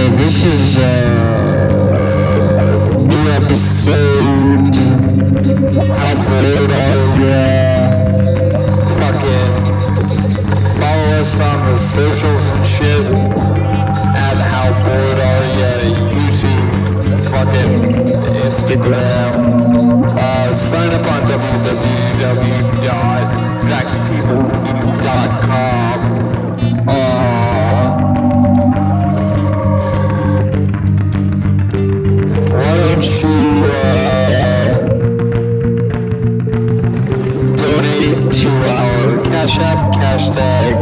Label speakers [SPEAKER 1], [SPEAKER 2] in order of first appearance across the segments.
[SPEAKER 1] So this is uh, new episode. Upload audio.
[SPEAKER 2] Fucking follow us on the socials and shit. At How Bored Are Ya? YouTube, fucking Instagram. Uh, sign up on www.vaxpeople.com. Cash App, hashtag Dick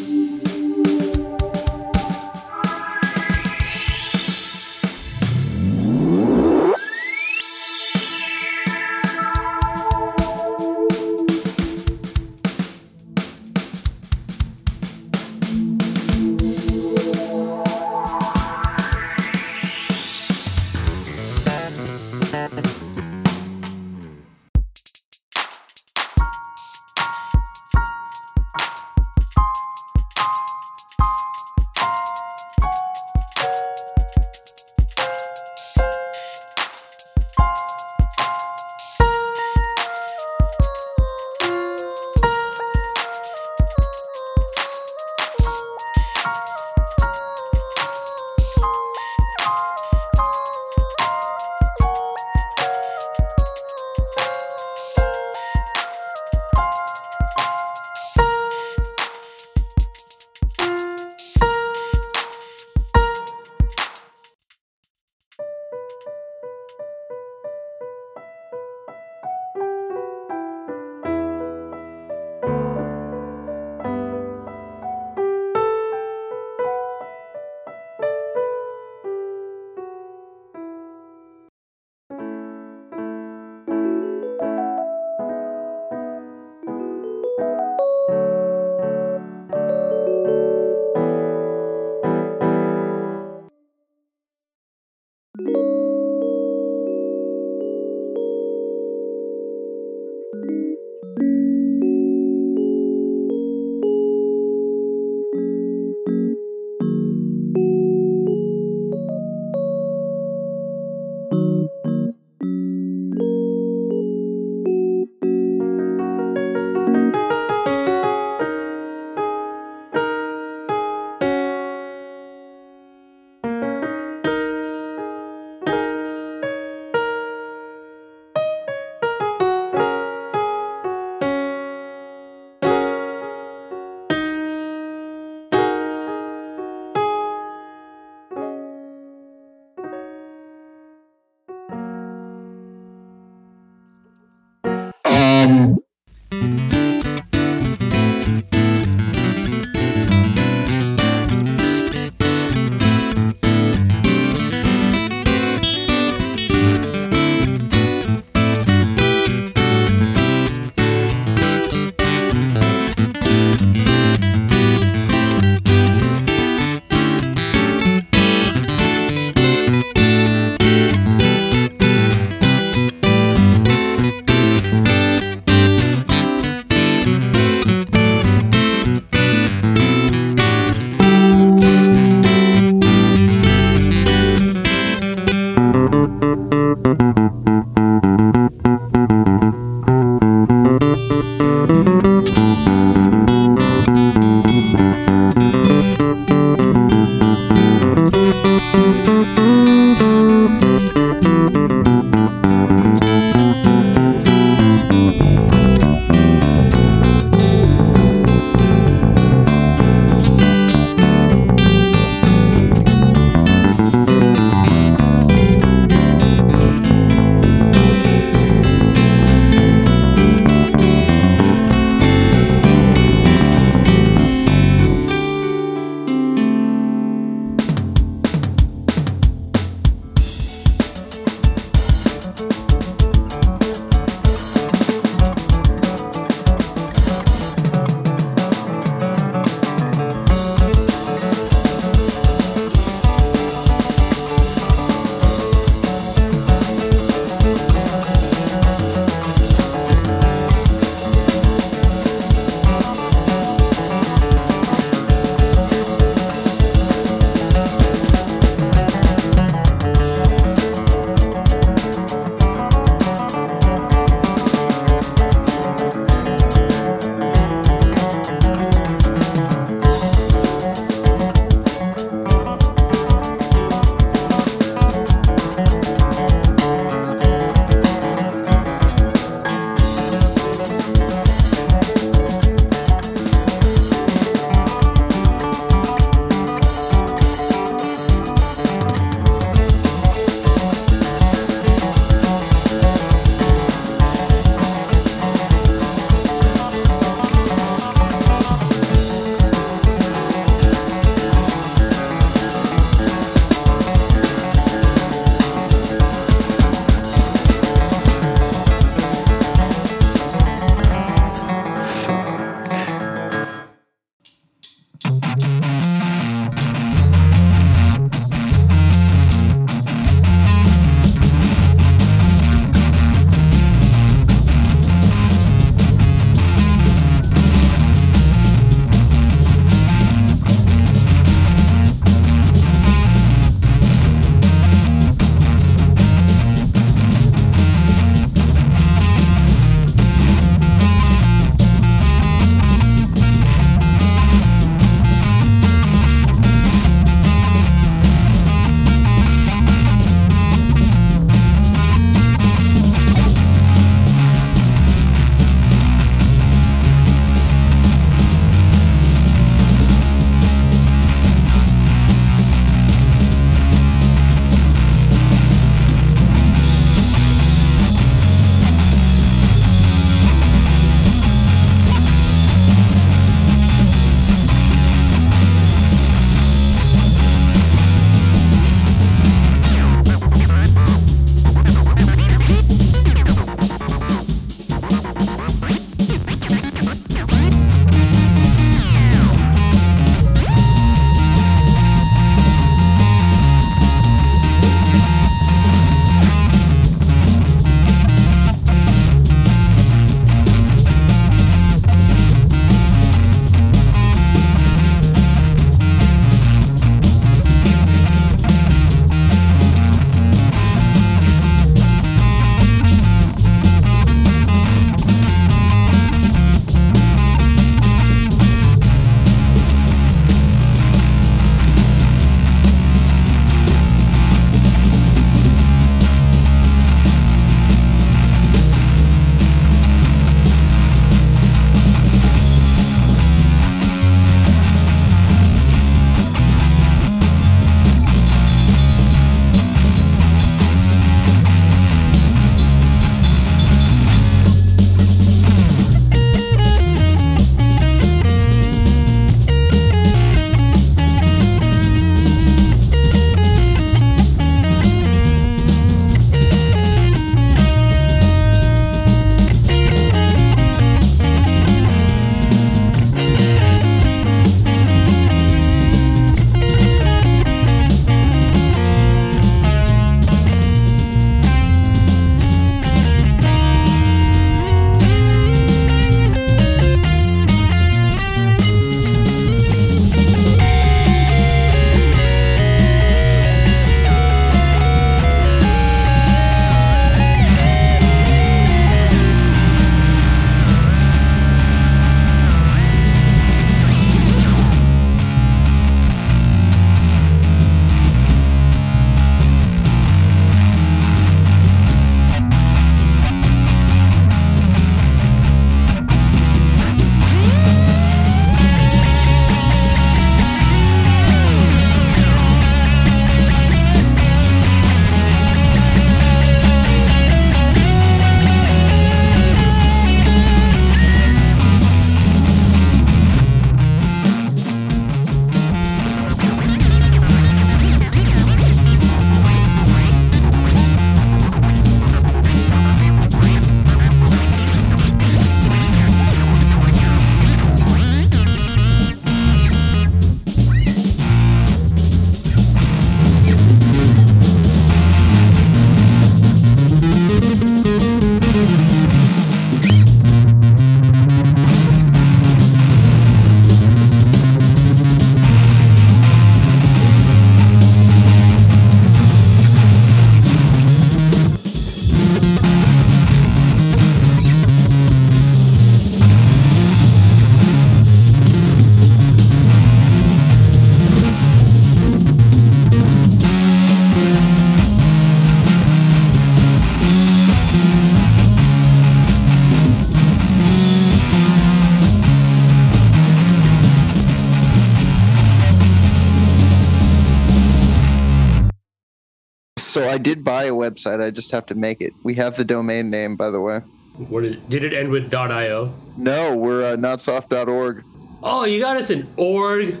[SPEAKER 3] did buy a website. I just have to make it. We have the domain name, by the way.
[SPEAKER 4] What did, did it end with .io?
[SPEAKER 3] No, we're uh, notsoft.org.
[SPEAKER 4] Oh, you got us an org.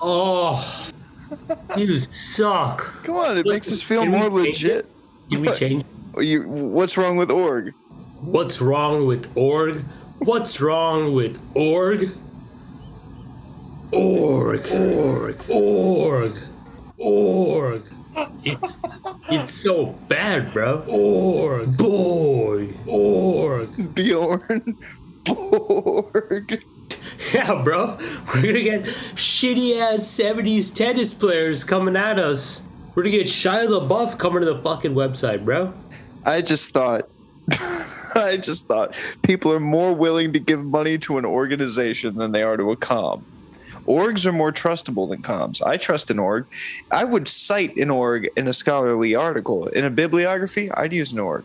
[SPEAKER 4] oh, you suck.
[SPEAKER 3] Come on, it makes us feel
[SPEAKER 4] we
[SPEAKER 3] more
[SPEAKER 4] change
[SPEAKER 3] legit.
[SPEAKER 4] it? Can we change?
[SPEAKER 3] You, what's wrong with org?
[SPEAKER 4] What's wrong with org? What's wrong with org? Org, org, org, org. It's it's so bad, bro. Org, boy, org.
[SPEAKER 3] Bjorn Borg.
[SPEAKER 4] Yeah, bro. We're gonna get shitty ass 70s tennis players coming at us. We're gonna get Shia LaBeouf coming to the fucking website, bro.
[SPEAKER 3] I just thought. I just thought people are more willing to give money to an organization than they are to a com. Orgs are more trustable than comms. I trust an org. I would cite an org in a scholarly article. In a bibliography, I'd use an org.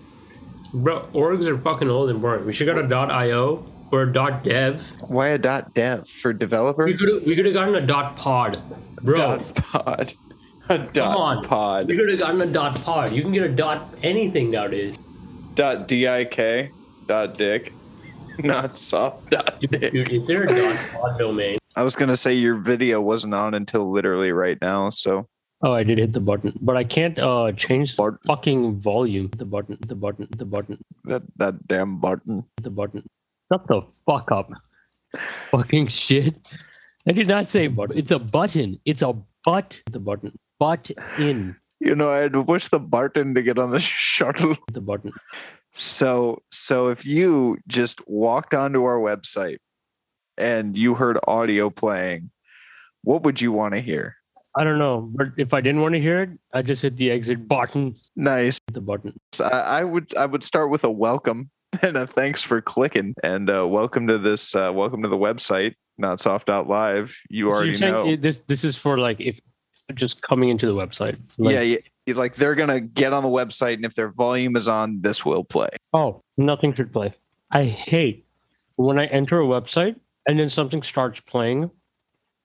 [SPEAKER 4] Bro, orgs are fucking old and boring. We should go to .io or .dev.
[SPEAKER 3] Why a dev for developer?
[SPEAKER 4] We could have we could have gotten a dot .pod, bro.
[SPEAKER 3] Dot pod. A dot
[SPEAKER 4] Come on,
[SPEAKER 3] pod.
[SPEAKER 4] We could have gotten a dot .pod. You can get a dot anything nowadays.
[SPEAKER 3] Dot dik. Dot dick. Not soft. Dot dick.
[SPEAKER 4] Dude, is there a dot .pod domain?
[SPEAKER 3] I was gonna say your video wasn't on until literally right now, so
[SPEAKER 5] Oh, I did hit the button, but I can't uh change the fucking volume. The button, the button, the button,
[SPEAKER 3] that that damn button.
[SPEAKER 5] the button. Shut the fuck up. fucking shit. I did not say button. It's a button. It's a butt. The button. Butt in
[SPEAKER 3] You know, I had to push the button to get on the shuttle.
[SPEAKER 5] the button.
[SPEAKER 3] So so if you just walked onto our website and you heard audio playing, what would you want to hear?
[SPEAKER 5] I don't know, but if I didn't want to hear it, I just hit the exit button.
[SPEAKER 3] Nice.
[SPEAKER 5] The button.
[SPEAKER 3] So I, would I would start with a welcome and a thanks for clicking and uh, welcome to this uh, welcome to the website not soft out live. You
[SPEAKER 5] So
[SPEAKER 3] already know.
[SPEAKER 5] this this is for like if just coming into the website. Like,
[SPEAKER 3] yeah, yeah, yeah, like they're gonna get on the website, and if their volume is on, this will play.
[SPEAKER 5] Oh, nothing should play. I hate when I enter a website and then something starts playing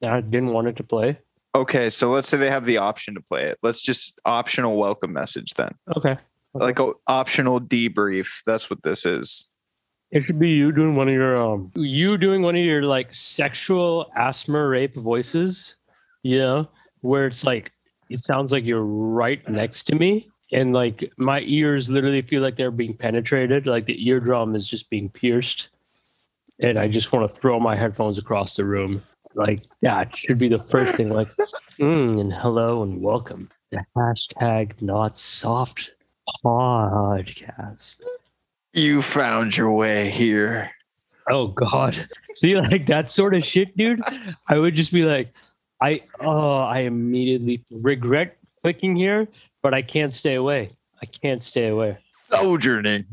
[SPEAKER 5] and I didn't want it to play.
[SPEAKER 3] Okay, so let's say they have the option to play it. Let's just optional welcome message then,
[SPEAKER 5] Okay.
[SPEAKER 3] like a optional debrief. That's what this is.
[SPEAKER 5] It should be you doing one of your um you doing one of your like sexual asthma rape voices, you know, where it's like it sounds like you're right next to me and like my ears literally feel like they're being penetrated, like the eardrum is just being pierced. And I just want to throw my headphones across the room. Like that should be the first thing, like mm, and hello and welcome. The hashtag not soft podcast.
[SPEAKER 3] You found your way here.
[SPEAKER 5] Oh God. See, like that sort of shit, dude. I would just be like, I oh, I immediately regret clicking here, but I can't stay away. I can't stay away.
[SPEAKER 3] Sojourning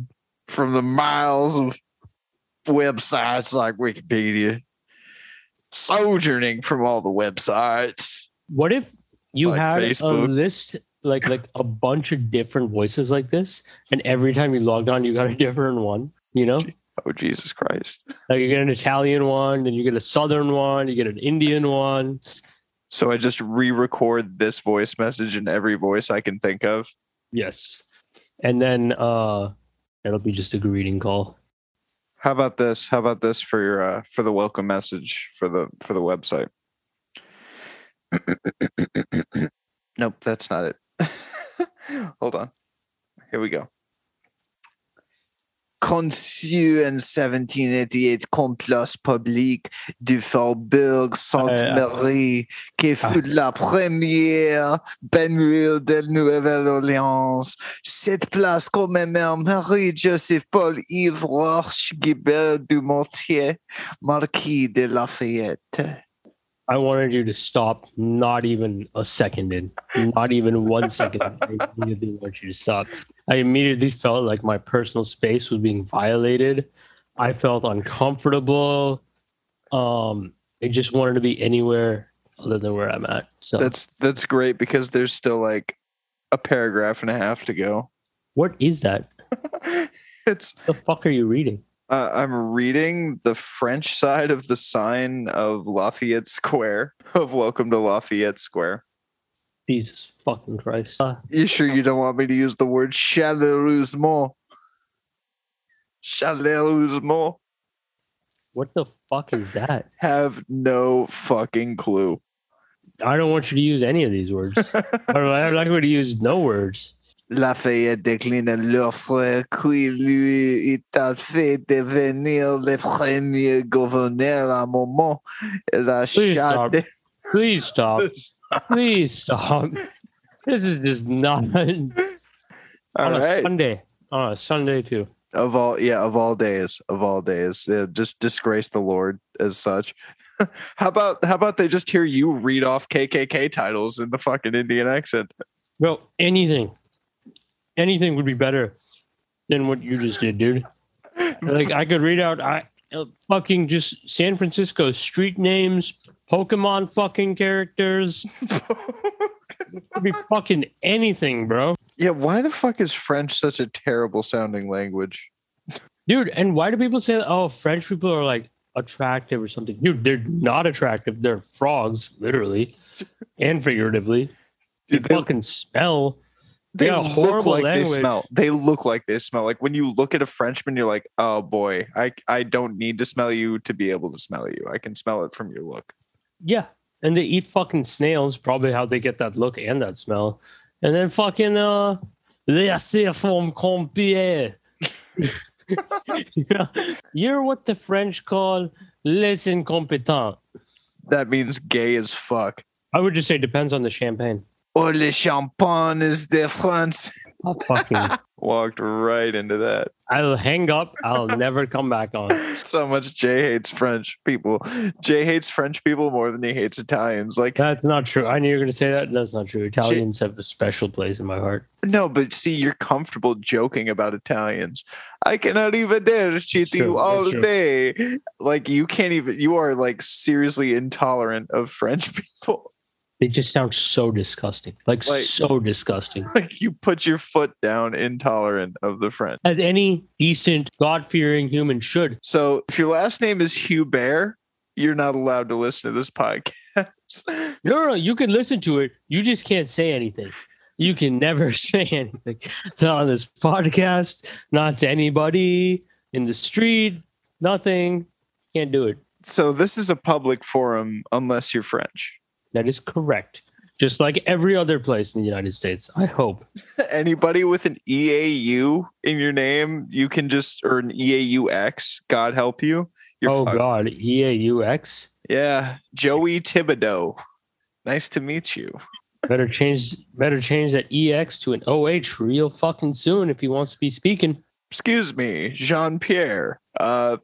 [SPEAKER 3] from the miles of websites like Wikipedia. Sojourning from all the websites.
[SPEAKER 5] What if you
[SPEAKER 3] Like
[SPEAKER 5] had
[SPEAKER 3] Facebook.
[SPEAKER 5] a list like like a bunch of different voices like this, and every time you logged on, you got a different one. You know,
[SPEAKER 3] Oh Jesus Christ!
[SPEAKER 5] like you get an Italian one, then you get a Southern one, you get an Indian one.
[SPEAKER 3] So I just re-record this voice message in every voice I can think of.
[SPEAKER 5] Yes, and then uh, it'll be just a greeting call.
[SPEAKER 3] How about this? How about this for your uh, for the welcome message for the for the website? nope, that's not it. Hold on. Here we go. Conçu en 1788 comme place publique du Faubourg Sainte-Marie, qui fut la première banlieue de Nouvelle-Orléans. Cette place commémore Marie-Joseph-Paul-Yves Roche-Guibert du Montier, Marquis de Lafayette.
[SPEAKER 5] I wanted you to stop not even a second in, not even one second. I immediately want you to stop. I immediately felt like my personal space was being violated. I felt uncomfortable. Um, I just wanted to be anywhere other than where I'm at. So,
[SPEAKER 3] That's that's great because there's still like a paragraph and a half to go.
[SPEAKER 5] what is that?
[SPEAKER 3] It's
[SPEAKER 5] The fuck are you reading?
[SPEAKER 3] uh, I'm reading the French side of the sign of Lafayette Square of Welcome to Lafayette Square.
[SPEAKER 5] Jesus fucking Christ. Uh,
[SPEAKER 3] You sure you don't want me to use the word chaleureusement? Chaleureusement.
[SPEAKER 5] what the fuck is that?
[SPEAKER 3] Have no fucking clue.
[SPEAKER 5] I don't want you to use any of these words. I don't I like you to use no words.
[SPEAKER 3] Lafayette décline l'offre qui lui est fait devenir le premier gouverneur à moment. La
[SPEAKER 5] Please stop. Please stop. Please stop. This is just not on
[SPEAKER 3] All
[SPEAKER 5] a. Sunday. On a Sunday too.
[SPEAKER 3] Of all, yeah, of all days, of all days, yeah, just disgrace the Lord as such. how about how about they just hear you read off KKK titles in the fucking Indian accent?
[SPEAKER 5] Well, anything, anything would be better than what you just did, dude. Like I could read out, I uh, fucking just San Francisco street names, Pokemon fucking characters. Could be fucking anything, bro.
[SPEAKER 3] Yeah, why the fuck is French such a terrible sounding language?
[SPEAKER 5] Dude, and why do people say, oh, French people are like attractive or something? Dude, they're not attractive. They're frogs, literally and figuratively. They
[SPEAKER 3] Dude, they-
[SPEAKER 5] fucking smell.
[SPEAKER 3] They
[SPEAKER 5] Yeah,
[SPEAKER 3] look
[SPEAKER 5] horrible
[SPEAKER 3] like
[SPEAKER 5] language.
[SPEAKER 3] they smell. They look like they smell. Like when you look at a Frenchman, you're like, oh boy, I I don't need to smell you to be able to smell you. I can smell it from your look.
[SPEAKER 5] Yeah. And they eat fucking snails, probably how they get that look and that smell. And then fucking uh laissez from compier. you know, you're what the French call les incompetents.
[SPEAKER 3] That means gay as fuck.
[SPEAKER 5] I would just say depends on the champagne.
[SPEAKER 3] Oh, le champagne is de France.
[SPEAKER 5] I'll fucking
[SPEAKER 3] Walked right into that.
[SPEAKER 5] I'll hang up. I'll never come back on.
[SPEAKER 3] So much Jay hates French people. Jay hates French people more than he hates Italians. Like,
[SPEAKER 5] That's not true. I knew you were gonna say that. That's not true. Italians have a special place in my heart.
[SPEAKER 3] no, but see, you're comfortable joking about Italians. I cannot even dare cheat you all day. Like, you can't even, you are like seriously intolerant of French people.
[SPEAKER 5] They just sound so disgusting. Like,
[SPEAKER 3] Like-
[SPEAKER 5] so disgusting.
[SPEAKER 3] Like, you put your foot down, intolerant of the French.
[SPEAKER 5] As any decent, God fearing human should.
[SPEAKER 3] So, if your last name is Hubert, you're not allowed to listen to this podcast.
[SPEAKER 5] No, no, you can listen to it. You just can't say anything. You can never say anything. Not on this podcast, not to anybody in the street, nothing. Can't do it.
[SPEAKER 3] so, this is a public forum unless you're French.
[SPEAKER 5] That is correct. Just like every other place in the United States, I hope.
[SPEAKER 3] anybody with an EAU in your name, you can just or an EAUX. God help you. You're
[SPEAKER 5] oh
[SPEAKER 3] fucked.
[SPEAKER 5] God, EAUX.
[SPEAKER 3] Yeah, Joey Thibodeau. Nice to meet you.
[SPEAKER 5] Better change. Better change that EX to an OH real fucking soon if he wants to be speaking.
[SPEAKER 3] Excuse me, Jean Pierre. Uh,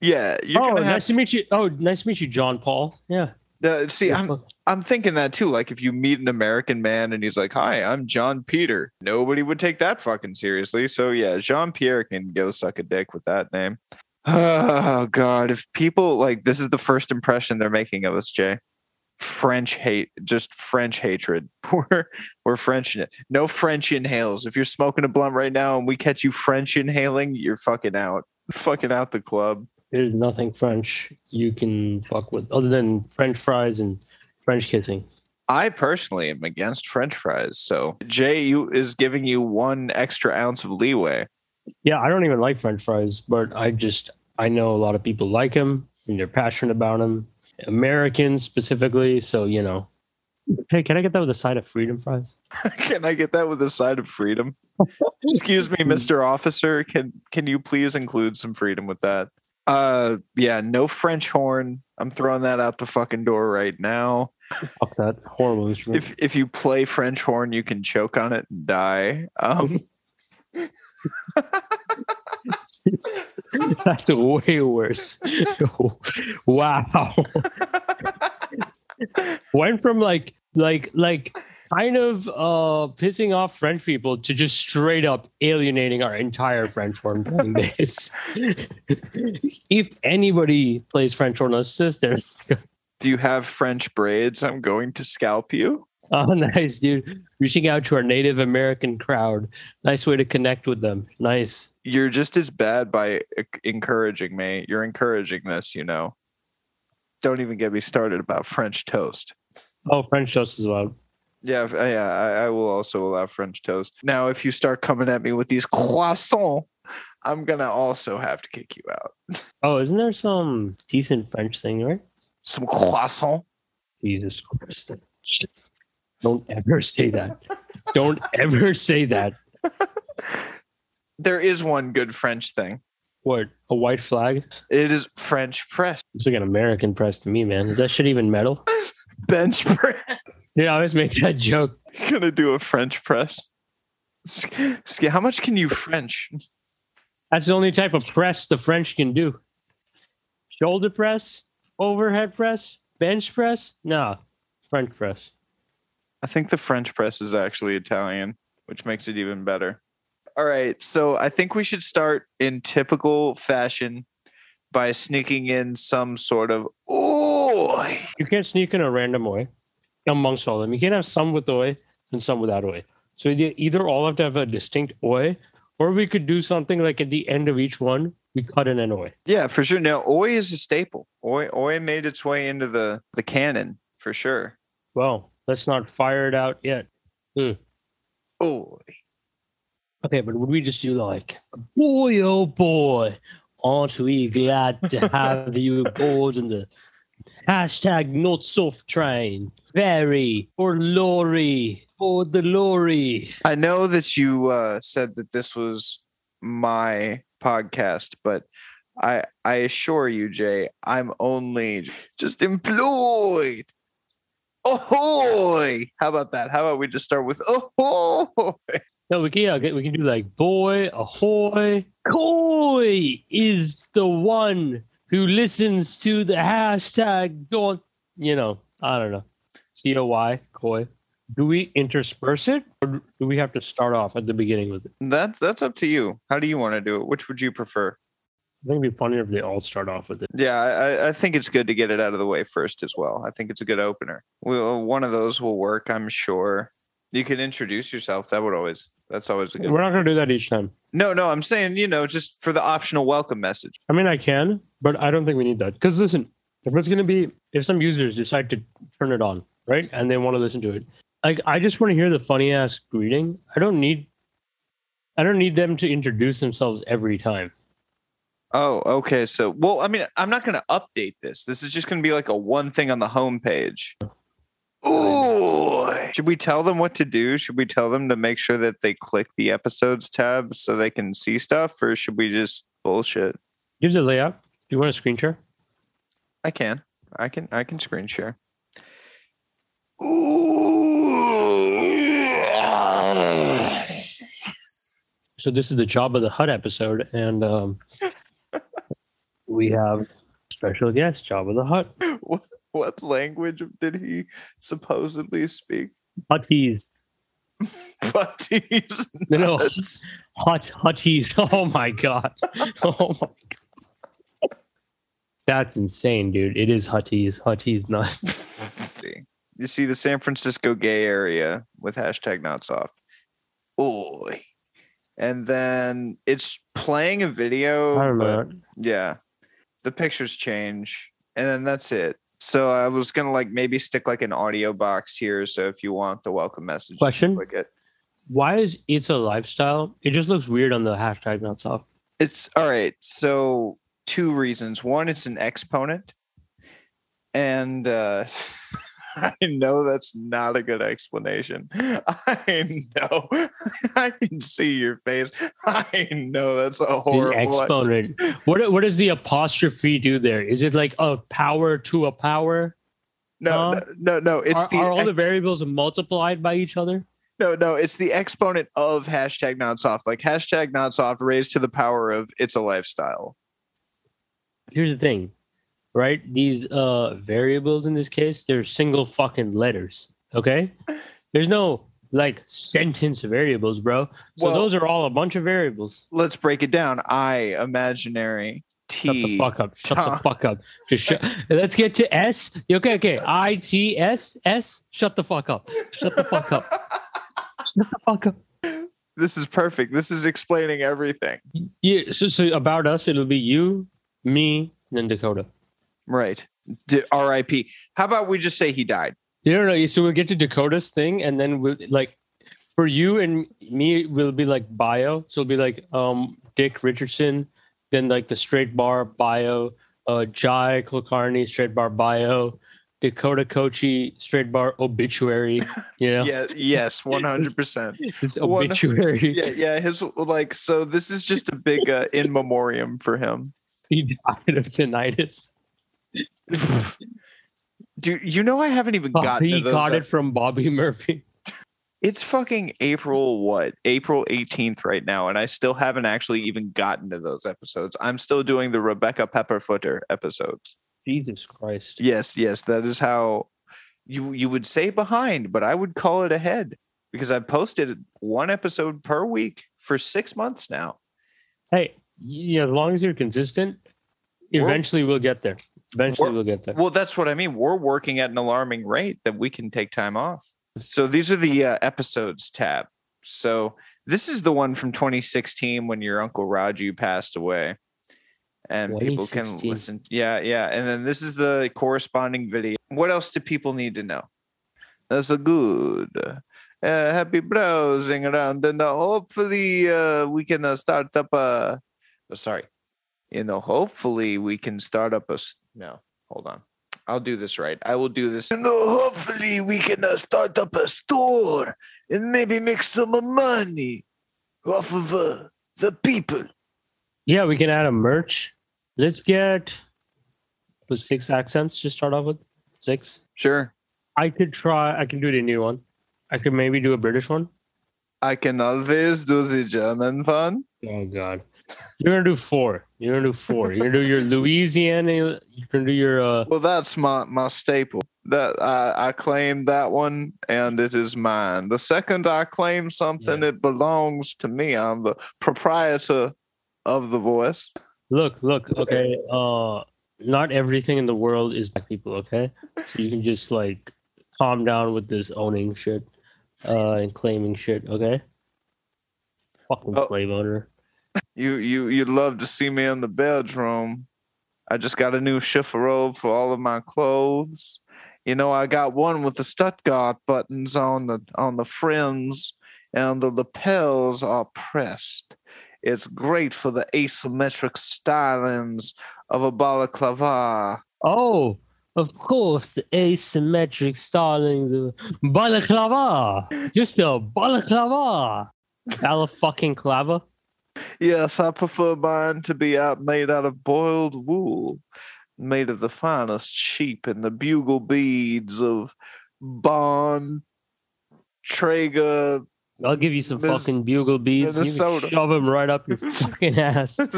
[SPEAKER 3] yeah,
[SPEAKER 5] oh, nice to meet you. Oh, nice to meet you, John Paul. Yeah.
[SPEAKER 3] Uh, see, I'm I'm thinking that too. Like if you meet an American man and he's like, "Hi, I'm John Peter," nobody would take that fucking seriously. So yeah, Jean Pierre can go suck a dick with that name. Oh God, if people like this is the first impression they're making of us, Jay. French hate, just French hatred. We're we're French. No French inhales. If you're smoking a blunt right now and we catch you French inhaling, you're fucking out. Fucking out the club.
[SPEAKER 5] There's nothing French you can fuck with other than French fries and French kissing.
[SPEAKER 3] I personally am against French fries. So Jay you, is giving you one extra ounce of leeway.
[SPEAKER 5] Yeah, I don't even like French fries, but I just I know a lot of people like them and they're passionate about them. Americans specifically, so you know. Hey, can I get that with a side of freedom fries?
[SPEAKER 3] can I get that with a side of freedom? Excuse me, Mr. Officer. Can can you please include some freedom with that? Uh yeah, no French horn. I'm throwing that out the fucking door right now.
[SPEAKER 5] Fuck that horrible instrument.
[SPEAKER 3] If if you play French horn, you can choke on it and die. Um
[SPEAKER 5] That's way worse. wow. Went from like like like kind of uh pissing off French people to just straight up alienating our entire French horn playing base. if anybody plays French horn, there.
[SPEAKER 3] if you have French braids, I'm going to scalp you.
[SPEAKER 5] Oh, nice, dude. Reaching out to our Native American crowd. Nice way to connect with them. Nice.
[SPEAKER 3] You're just as bad by encouraging me. You're encouraging this, you know. Don't even get me started about French toast.
[SPEAKER 5] Oh, French toast is loud.
[SPEAKER 3] Yeah, uh, yeah, I, I will also allow French toast. Now, if you start coming at me with these croissants, I'm gonna also have to kick you out.
[SPEAKER 5] Oh, isn't there some decent French thing, right?
[SPEAKER 3] Some croissant.
[SPEAKER 5] Jesus Christ. Don't ever say that. Don't ever say that.
[SPEAKER 3] There is one good French thing.
[SPEAKER 5] What? A white flag?
[SPEAKER 3] It is French press.
[SPEAKER 5] It's like an American press to me, man. Is that shit even metal?
[SPEAKER 3] Bench press.
[SPEAKER 5] Yeah, I always make that joke.
[SPEAKER 3] gonna do a French press. How much can you French?
[SPEAKER 5] That's the only type of press the French can do. Shoulder press, overhead press, bench press? No, French press.
[SPEAKER 3] I think the French press is actually Italian, which makes it even better. All right, so I think we should start in typical fashion by sneaking in some sort of oh
[SPEAKER 5] You can't sneak in a random way amongst all of them. You can't have some with oi and some without oi. So either all have to have a distinct oi, or we could do something like at the end of each one, we cut in an oi.
[SPEAKER 3] Yeah, for sure. Now, oi is a staple. Oi, oi made its way into the the canon for sure.
[SPEAKER 5] Well, let's not fire it out yet. Hmm.
[SPEAKER 3] Oi.
[SPEAKER 5] Okay, but would we just do like, boy, oh boy, aren't we glad to have you aboard in the hashtag not soft train? Very or lorry or the lorry.
[SPEAKER 3] I know that you uh, said that this was my podcast, but I I assure you, Jay, I'm only just employed. Ahoy! How about that? How about we just start with ahoy?
[SPEAKER 5] No, we can yeah, we can do like boy, ahoy, koi is the one who listens to the hashtag. Don't you know? I don't know. C O Y koi. Do we intersperse it, or do we have to start off at the beginning with it?
[SPEAKER 3] That's that's up to you. How do you want to do it? Which would you prefer?
[SPEAKER 5] I think it'd be funnier if they all start off with it.
[SPEAKER 3] Yeah, I, I- I think it's good to get it out of the way first as well. I think it's a good opener. Well, one of those will work, I'm sure. You can introduce yourself. That would always. That's always a good.
[SPEAKER 5] We're not gonna do that each time.
[SPEAKER 3] No, no, I'm saying you know just for the optional welcome message.
[SPEAKER 5] I mean, I can, but I don't think we need that. Because listen, if it's gonna be, if some users decide to turn it on, right, and they want to listen to it, like I just want to hear the funny ass greeting. I don't need, I don't need them to introduce themselves every time.
[SPEAKER 3] Oh, okay. So, well, I mean, I'm not going to update this. This is just going to be like a one thing on the homepage. Ooh. Should we tell them what to do? Should we tell them to make sure that they click the episodes tab so they can see stuff, or should we just bullshit?
[SPEAKER 5] Here's a layout. Do you want a screen share?
[SPEAKER 3] I can. I can. I can screen share.
[SPEAKER 5] So this is the Jabba the Hutt episode, and um, we have special guest Jabba the Hutt.
[SPEAKER 3] What, what language did he supposedly speak?
[SPEAKER 5] Hutties.
[SPEAKER 3] Putties.
[SPEAKER 5] No, no, hut hutties. Oh my god. Oh my god. That's insane, dude. It is hutties. Hutties not.
[SPEAKER 3] You see the San Francisco gay area with hashtag not soft. Oi. And then it's playing a video.
[SPEAKER 5] I.
[SPEAKER 3] Yeah. The pictures change. And then that's it. So I was gonna like maybe stick like an audio box here. So if you want the welcome message,
[SPEAKER 5] Question?
[SPEAKER 3] click it.
[SPEAKER 5] Why is it's a lifestyle? It just looks weird on the hashtag not soft.
[SPEAKER 3] It's all right. So two reasons. One, it's an exponent. And uh I know that's not a good explanation. I know. I can see your face. I know that's a horrible.
[SPEAKER 5] exponent. What what does the apostrophe do there? Is it like a power to a power?
[SPEAKER 3] No,
[SPEAKER 5] Huh?
[SPEAKER 3] no, no, no. It's
[SPEAKER 5] Are,
[SPEAKER 3] the
[SPEAKER 5] are all the variables multiplied by each other?
[SPEAKER 3] no, no. It's the exponent of hashtag not soft. Like hashtag not soft raised to the power of it's a lifestyle.
[SPEAKER 5] Here's the thing, right? These uh variables in this case, they're single fucking letters. Okay, there's no like sentence variables, bro. So
[SPEAKER 3] Well-
[SPEAKER 5] those are all a bunch of variables.
[SPEAKER 3] Let's break it down. I imaginary T.
[SPEAKER 5] Shut the fuck up. Shut the fuck up. Just shut. Let's get to S. Okay, okay. I T S S. Shut the fuck up. Shut the fuck up. Shut the fuck up.
[SPEAKER 3] This is perfect. This is explaining everything.
[SPEAKER 5] Yeah. So, so about us, it'll be you, me, and then Dakota.
[SPEAKER 3] Right. D- R.I.P. How about we just say he died?
[SPEAKER 5] You don't know. So we'll get to Dakota's thing, and then we'll like for you and me, will be like bio. So it'll be like um Dick Richardson, then like the straight bar bio, uh Jai Kulkarni straight bar bio, Dakota Kochi straight bar obituary. You know,
[SPEAKER 3] Yeah, yes, one hundred percent.
[SPEAKER 5] his obituary.
[SPEAKER 3] Yeah, yeah. His like so. This is just a big uh, in memoriam for him.
[SPEAKER 5] He died of tinnitus.
[SPEAKER 3] Dude, you know I haven't even gotten
[SPEAKER 5] he
[SPEAKER 3] to those.
[SPEAKER 5] got it uh, from Bobby Murphy.
[SPEAKER 3] It's fucking April what? April 18th right now and I still haven't actually even gotten to those episodes. I'm still doing the Rebecca Pepperfooter episodes.
[SPEAKER 5] Jesus Christ.
[SPEAKER 3] Yes, yes, that is how you you would say behind, but I would call it ahead because I've posted one episode per week for 6 months now.
[SPEAKER 5] Hey, yeah, as long as you're consistent, eventually we'll get there. Eventually
[SPEAKER 3] We're-
[SPEAKER 5] we'll get there.
[SPEAKER 3] Well, that's what I mean. We're working at an alarming rate that we can take time off. So these are the uh, episodes tab. So this is the one from 2016 when your uncle Raju passed away, and people can listen. Yeah, yeah. And then this is the corresponding video. What else do people need to know? That's a good. Uh, happy browsing around, and uh, hopefully uh, we can uh, start up a. oh, sorry, you know, hopefully we can start up a. s- No, hold on. I'll do this right. I will do this. No, hopefully we can uh, start up a store and maybe make some money off of uh, the people.
[SPEAKER 5] Yeah, we can add a merch. Let's get with six accents. Just start off with six.
[SPEAKER 3] Sure.
[SPEAKER 5] I could try. I can do the new one. I could maybe do a British one.
[SPEAKER 3] I can always do the German one.
[SPEAKER 5] Oh God, you're gonna do four. You're gonna do four. You're gonna do your Louisiana. You're gonna do your. uh
[SPEAKER 3] Well, that's my, my staple. That I, I claim that one and it is mine. The second I claim something, it belongs to me. I'm the proprietor of the voice.
[SPEAKER 5] Look, look. Okay. Uh, not everything in the world is black people. Okay, so you can just like calm down with this owning shit, uh, and claiming shit. Okay. Fucking
[SPEAKER 3] Oh.
[SPEAKER 5] slave owner.
[SPEAKER 3] You you you'd love to see me in the bedroom. I just got a new chifforobe for all of my clothes. You know, I got one with the Stuttgart buttons on the on the frims and the lapels are pressed. It's great for the asymmetric stylings of a balaclava.
[SPEAKER 5] Oh, of course, the asymmetric stylings of balaclava. Just a balaclava. Bala fucking clava.
[SPEAKER 3] Yes, I prefer mine to be out made out of boiled wool, made of the finest sheep and the bugle beads of Bon Traeger.
[SPEAKER 5] I'll give you some
[SPEAKER 3] Miss-
[SPEAKER 5] fucking bugle beads. You can shove them right up your fucking ass.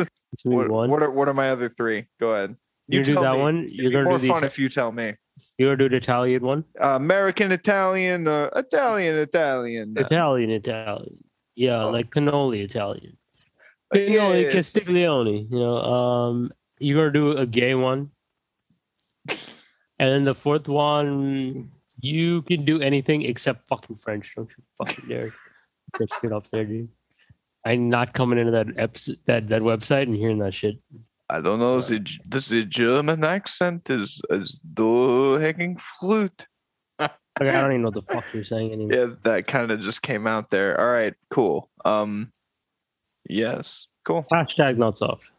[SPEAKER 3] What, what are what are my other three? Go ahead.
[SPEAKER 5] you do that
[SPEAKER 3] me.
[SPEAKER 5] one. You're gonna
[SPEAKER 3] more
[SPEAKER 5] do the
[SPEAKER 3] fun
[SPEAKER 5] Ita-
[SPEAKER 3] if you tell me.
[SPEAKER 5] you're gonna do the Italian one.
[SPEAKER 3] Uh, American, Italian, uh, Italian, Italian. uh,
[SPEAKER 5] Italian, Italian. Yeah,
[SPEAKER 3] Oh.
[SPEAKER 5] like cannoli Italian.
[SPEAKER 3] Uh,
[SPEAKER 5] Cannoli
[SPEAKER 3] yeah.
[SPEAKER 5] Castiglione. You know, um, you're gonna do a gay one, and then the fourth one, you can do anything except fucking French. Don't you fucking dare get shit up there, dude. I'm not coming into that episode, that that website and hearing that shit.
[SPEAKER 3] I don't know. The, G- this the German accent is is do hanging flute.
[SPEAKER 5] I don't even know what the fuck you're saying anymore.
[SPEAKER 3] Yeah, that kind of just came out there. All right, cool. Um, yes, cool.
[SPEAKER 5] Hashtag not soft.